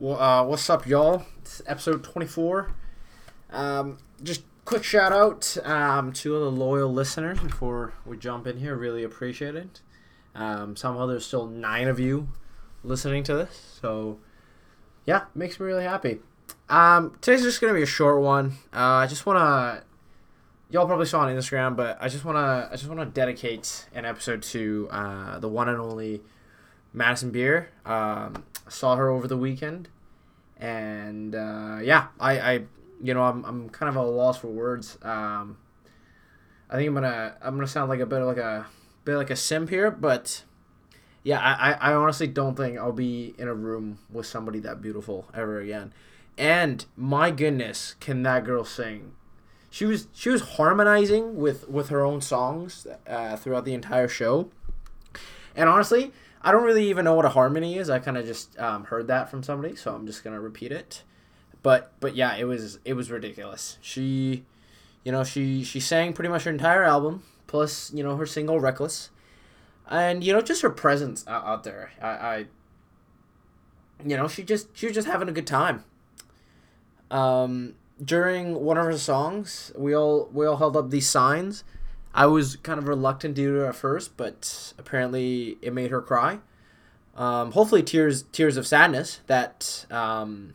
Well, uh, what's up, y'all? It's episode 24. Um, just quick shout out um, to the loyal listeners before we jump in here. Really appreciate it. Um, somehow there's still nine of you listening to this, so yeah, makes me really happy. Um, today's just gonna be a short one. Uh, I just wanna, y'all probably saw on Instagram, but I just wanna, I just wanna dedicate an episode to uh, the one and only Madison Beer. Um, saw her over the weekend, and uh, yeah, I, I, you know, I'm, I'm kind of at a loss for words. Um, I think I'm gonna, I'm gonna sound like a bit of like a bit like a simp here, but yeah, I, I honestly don't think I'll be in a room with somebody that beautiful ever again. And my goodness, can that girl sing? She was she was harmonizing with with her own songs uh, throughout the entire show. And honestly, I don't really even know what a harmony is. I kind of just um, heard that from somebody, so I'm just gonna repeat it. But but yeah, it was it was ridiculous. She, you know, she she sang pretty much her entire album plus you know her single "Reckless," and you know just her presence out, out there. I, I, you know, she just she was just having a good time. Um, during one of her songs, we all we all held up these signs. I was kind of reluctant to do it at first, but apparently it made her cry. Um, hopefully, tears tears of sadness that um,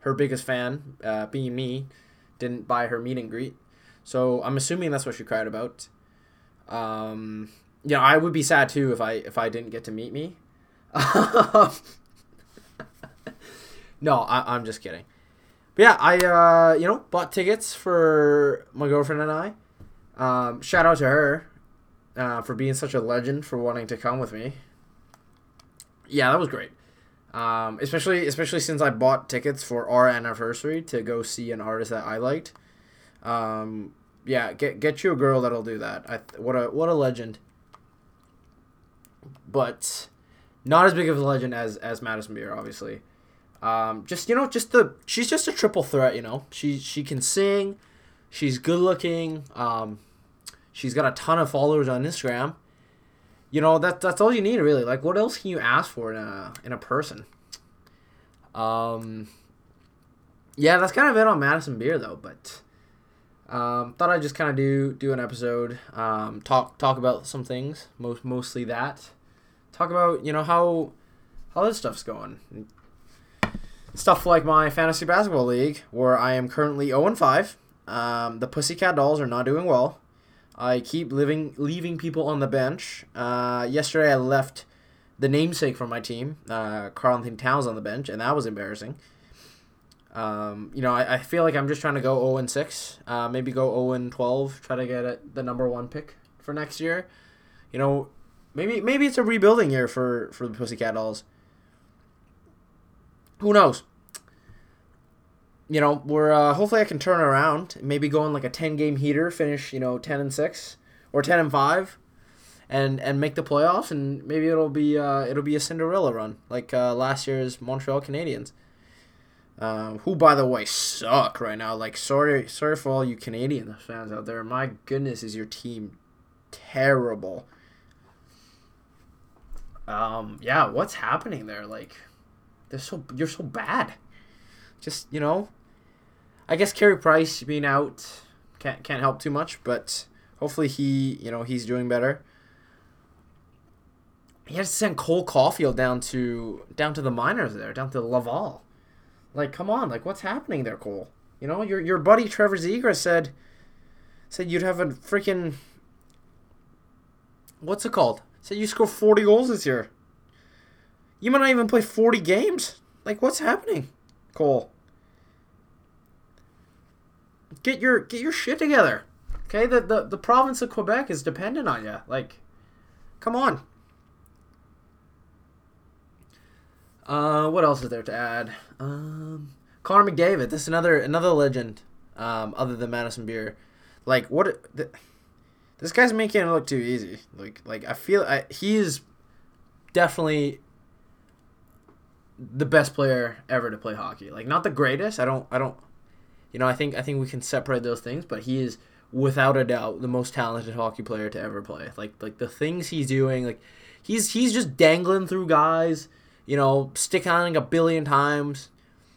her biggest fan, uh, being me, didn't buy her meet and greet. So I'm assuming that's what she cried about. Um, you know, I would be sad too if I if I didn't get to meet me. no, I, I'm just kidding. But yeah, I uh, you know bought tickets for my girlfriend and I. Um, shout out to her uh, for being such a legend for wanting to come with me. Yeah, that was great. Um, especially especially since I bought tickets for our anniversary to go see an artist that I liked. Um, yeah, get get you a girl that'll do that. I what a what a legend. But not as big of a legend as as Madison Beer, obviously. Um, just you know, just the she's just a triple threat. You know, she she can sing, she's good looking. Um, she's got a ton of followers on Instagram. You know that that's all you need really. Like, what else can you ask for in a in a person? Um, yeah, that's kind of it on Madison Beer though. But um, thought I'd just kind of do do an episode, um, talk talk about some things, most mostly that. Talk about you know how how this stuff's going. Stuff like my fantasy basketball league, where I am currently 0 and 5. Um, the Pussycat Dolls are not doing well. I keep living leaving people on the bench. Uh, yesterday I left the namesake for my team, uh, Karl-Anthony Towns, on the bench, and that was embarrassing. Um, you know, I, I feel like I'm just trying to go 0 and 6, uh, maybe go 0 and 12, try to get the number one pick for next year. You know, maybe maybe it's a rebuilding year for for the Pussycat Dolls. Who knows? You know, we're uh, hopefully I can turn around, maybe go on like a 10 game heater, finish you know 10 and 6 or 10 and 5 and and make the playoffs and maybe it'll be uh, it'll be a Cinderella run like uh, last year's Montreal Canadiens. Um, who, by the way, suck right now. Like, sorry, sorry for all you Canadian fans out there. My goodness, is your team terrible? Um, yeah, what's happening there? Like, they're so you're so bad. Just you know, I guess Carey Price being out can't can't help too much, but hopefully he you know he's doing better. He had to send Cole Caufield down to down to the minors there, down to Laval. Like, come on, like what's happening there, Cole? You know, your your buddy Trevor Zegras said said you'd have a freaking what's it called? Said you score forty goals this year. You might not even play forty games. Like, what's happening, Cole? Get your get your shit together. Okay, the, the the province of Quebec is dependent on you. Like, come on. Uh, what else is there to add? Um, Connor McDavid. This is another another legend. Um, other than Madison Beer, like what? The, this guy's making it look too easy. Like like I feel I, he is definitely the best player ever to play hockey. Like not the greatest. I don't I don't you know, I think I think we can separate those things, but he is without a doubt the most talented hockey player to ever play. Like like the things he's doing, like he's he's just dangling through guys, you know, stick a billion times,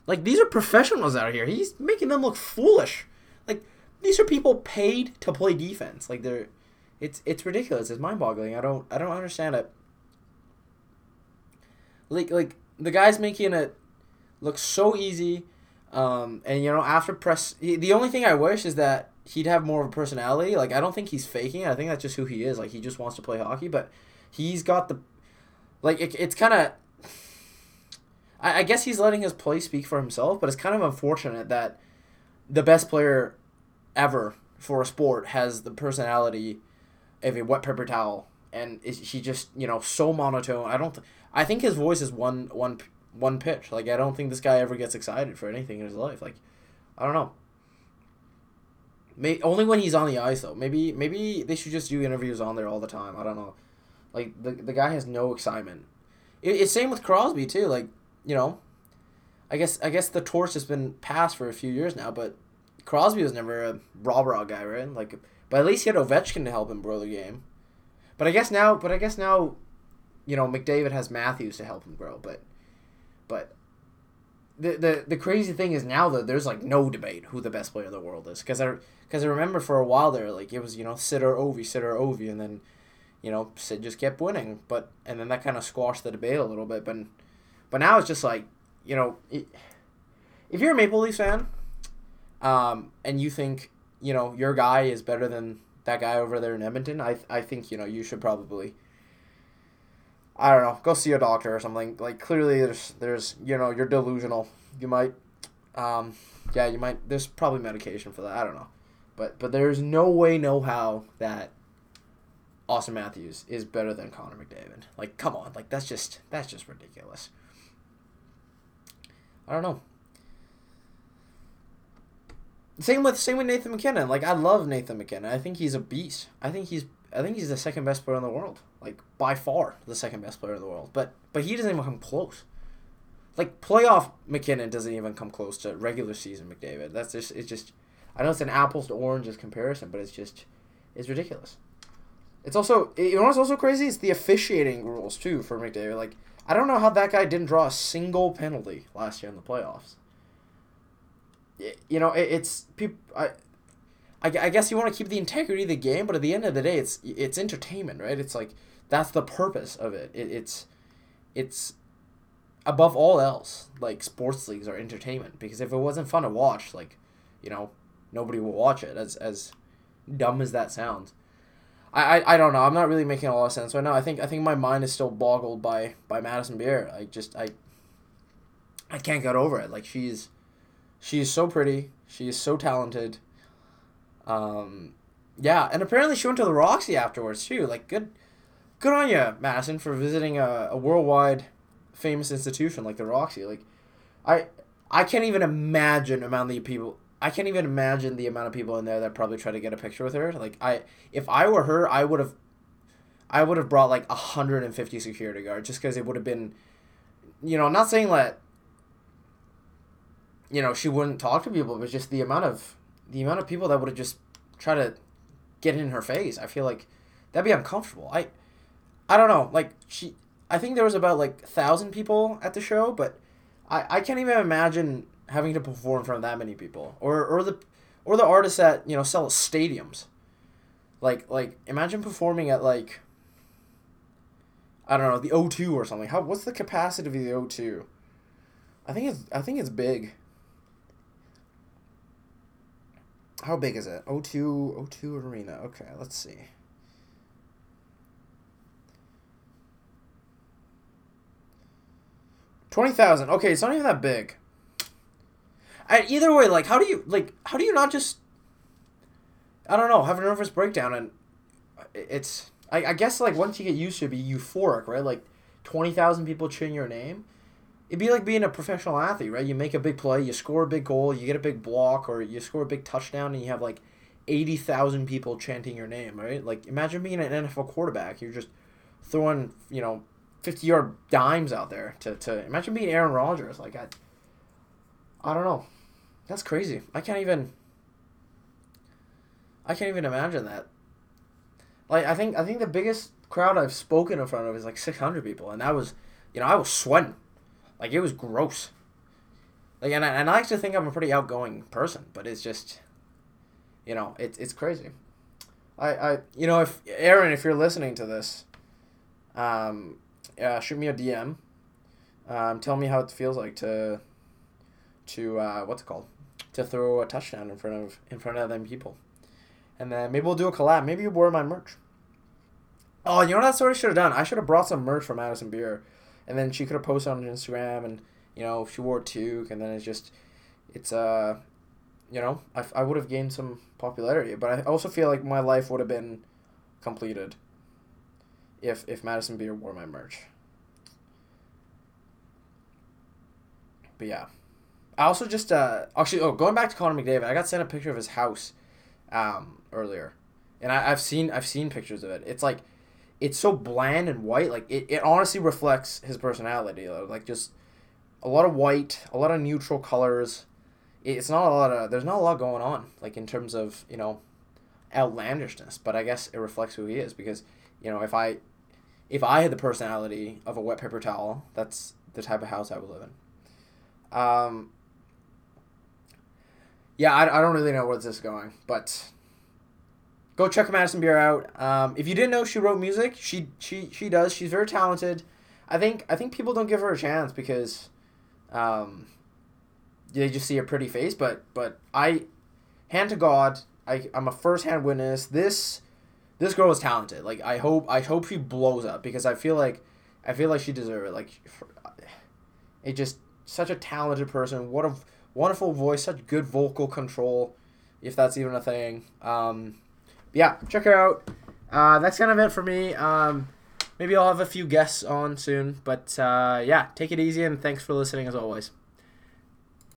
Like these are professionals out here. He's making them look foolish. Like these are people paid to play defense. Like they're it's it's ridiculous. It's mind-boggling. I don't I don't understand it. Like like the guy's making it look so easy. Um, and you know after press, the only thing I wish is that he'd have more of a personality. Like I don't think he's faking it. I think that's just who he is. Like he just wants to play hockey, but he's got the like it, it's kind of I, I guess he's letting his play speak for himself, but it's kind of unfortunate that the best player ever for a sport has the personality of a wet paper towel, and is he just you know so monotone? I don't. Th- I think his voice is one one one pitch. Like I don't think this guy ever gets excited for anything in his life. Like I don't know. May, only when he's on the ice though. Maybe maybe they should just do interviews on there all the time. I don't know. Like the the guy has no excitement. It, it's same with Crosby too. Like you know, I guess I guess the torch has been passed for a few years now, but Crosby was never a raw raw guy, right? Like, but at least he had Ovechkin to help him grow the game. But I guess now, but I guess now, you know, McDavid has Matthews to help him grow. But, but the the the crazy thing is now that there's like no debate who the best player in the world is because I because I remember for a while there like it was you know Sid or Ovi, Sid or Ovi, and then you know Sid just kept winning, but and then that kind of squashed the debate a little bit, but but now it's just like you know if you're a Maple Leafs fan, um, and you think you know your guy is better than that guy over there in Edmonton, I I think you know you should probably. I don't know. Go see a doctor or something. Like clearly, there's there's you know you're delusional. You might, um, yeah, you might. There's probably medication for that. I don't know, but but there's no way, no how that Auston Matthews is better than Connor McDavid. Like, come on, like that's just that's just ridiculous. I don't know. Same with same with Nathan MacKinnon. Like I love Nathan MacKinnon. I think he's a beast. I think he's I think he's the second best player in the world. Like by far the second best player in the world. But but he doesn't even come close. Like playoff MacKinnon doesn't even come close to regular season McDavid. That's just it's just I know it's an apples to oranges comparison, but it's just it's ridiculous. It's also you know what's also crazy? It's the officiating rules too for McDavid. Like I don't know how that guy didn't draw a single penalty last year in the playoffs. You know, it, it's people. I, guess you want to keep the integrity of the game, but at the end of the day, it's it's entertainment, right? It's like that's the purpose of it. it it's it's above all else, like sports leagues are entertainment because if it wasn't fun to watch, like you know, nobody will watch it. As as dumb as that sounds. I, I, I don't know. I'm not really making a lot of sense right now. I think I think my mind is still boggled by by Madison Beer. I just I I can't get over it. Like she's she's so pretty. She is so talented. Um, yeah, and apparently she went to the Roxy afterwards too. Like good, good on you, Madison, for visiting a, a worldwide famous institution like the Roxy. Like, I I can't even imagine amount of people I can't even imagine the amount of people in there that probably try to get a picture with her. Like I, if I were her, I would have, I would have brought like hundred and fifty security guards just because it would have been, you know, not saying that. You know, she wouldn't talk to people, but just the amount of the amount of people that would have just try to get in her face. I feel like that'd be uncomfortable. I, I don't know. Like she, I think there was about like thousand people at the show, but I I can't even imagine having to perform in front of that many people, or or the or the artists that you know sell stadiums. Like like imagine performing at like. I don't know the O2 or something. How what's the capacity of the O2? I think it's I think it's big. How big is it? O2 O2 Arena. Okay, let's see. Twenty thousand. Okay, it's not even that big. I, either way, like, how do you like? How do you not just? I don't know. Have a nervous breakdown, and it's. I, I guess like once you get used to it, be euphoric, right? Like twenty thousand people cheering your name. It'd be like being a professional athlete, right? You make a big play, you score a big goal, you get a big block, or you score a big touchdown, and you have like eighty thousand people chanting your name, right? Like imagine being an NFL quarterback. You're just throwing, you know, fifty yard dimes out there to, to imagine being Aaron Rodgers. Like I, I don't know. That's crazy. I can't even. I can't even imagine that. Like I think I think the biggest crowd I've spoken in front of is like six hundred people, and that was, you know, I was sweating, like it was gross. Like, and I, and I to think I'm a pretty outgoing person, but it's just, you know, it's it's crazy. I, I you know if Aaron, if you're listening to this, um, uh, shoot me a DM. Um, tell me how it feels like to, to uh, what's it called, to throw a touchdown in front of in front of them people, and then maybe we'll do a collab. Maybe you wear my merch. Oh, you know what I sort of should have done? I should have brought some merch from Madison Beer, and then she could have posted on Instagram, and you know she wore it too, and then it's just, it's uh, you know, I, I would have gained some popularity, but I also feel like my life would have been completed if if Madison Beer wore my merch. But yeah. I also just uh actually oh going back to Connor McDavid, I got sent a picture of his house um earlier. And I, I've seen I've seen pictures of it. It's like it's so bland and white, like it, it honestly reflects his personality. Like just a lot of white, a lot of neutral colors. It's not a lot of there's not a lot going on, like in terms of, you know, outlandishness, but I guess it reflects who he is because, you know, if I if I had the personality of a wet paper towel, that's the type of house I would live in. Um, yeah, I, I don't really know where this is going, but go check Madison Beer out. Um, if you didn't know she wrote music, she she she does. She's very talented. I think I think people don't give her a chance because, um, they just see a pretty face. But but I, hand to God, I I'm a first hand witness. This this girl is talented. Like I hope I hope she blows up because I feel like I feel like she deserves it. Like it just such a talented person. What a wonderful voice, such good vocal control, if that's even a thing. Um, yeah, check her out. Uh, that's kind of it for me. Um, maybe I'll have a few guests on soon, but uh, yeah, take it easy and thanks for listening as always.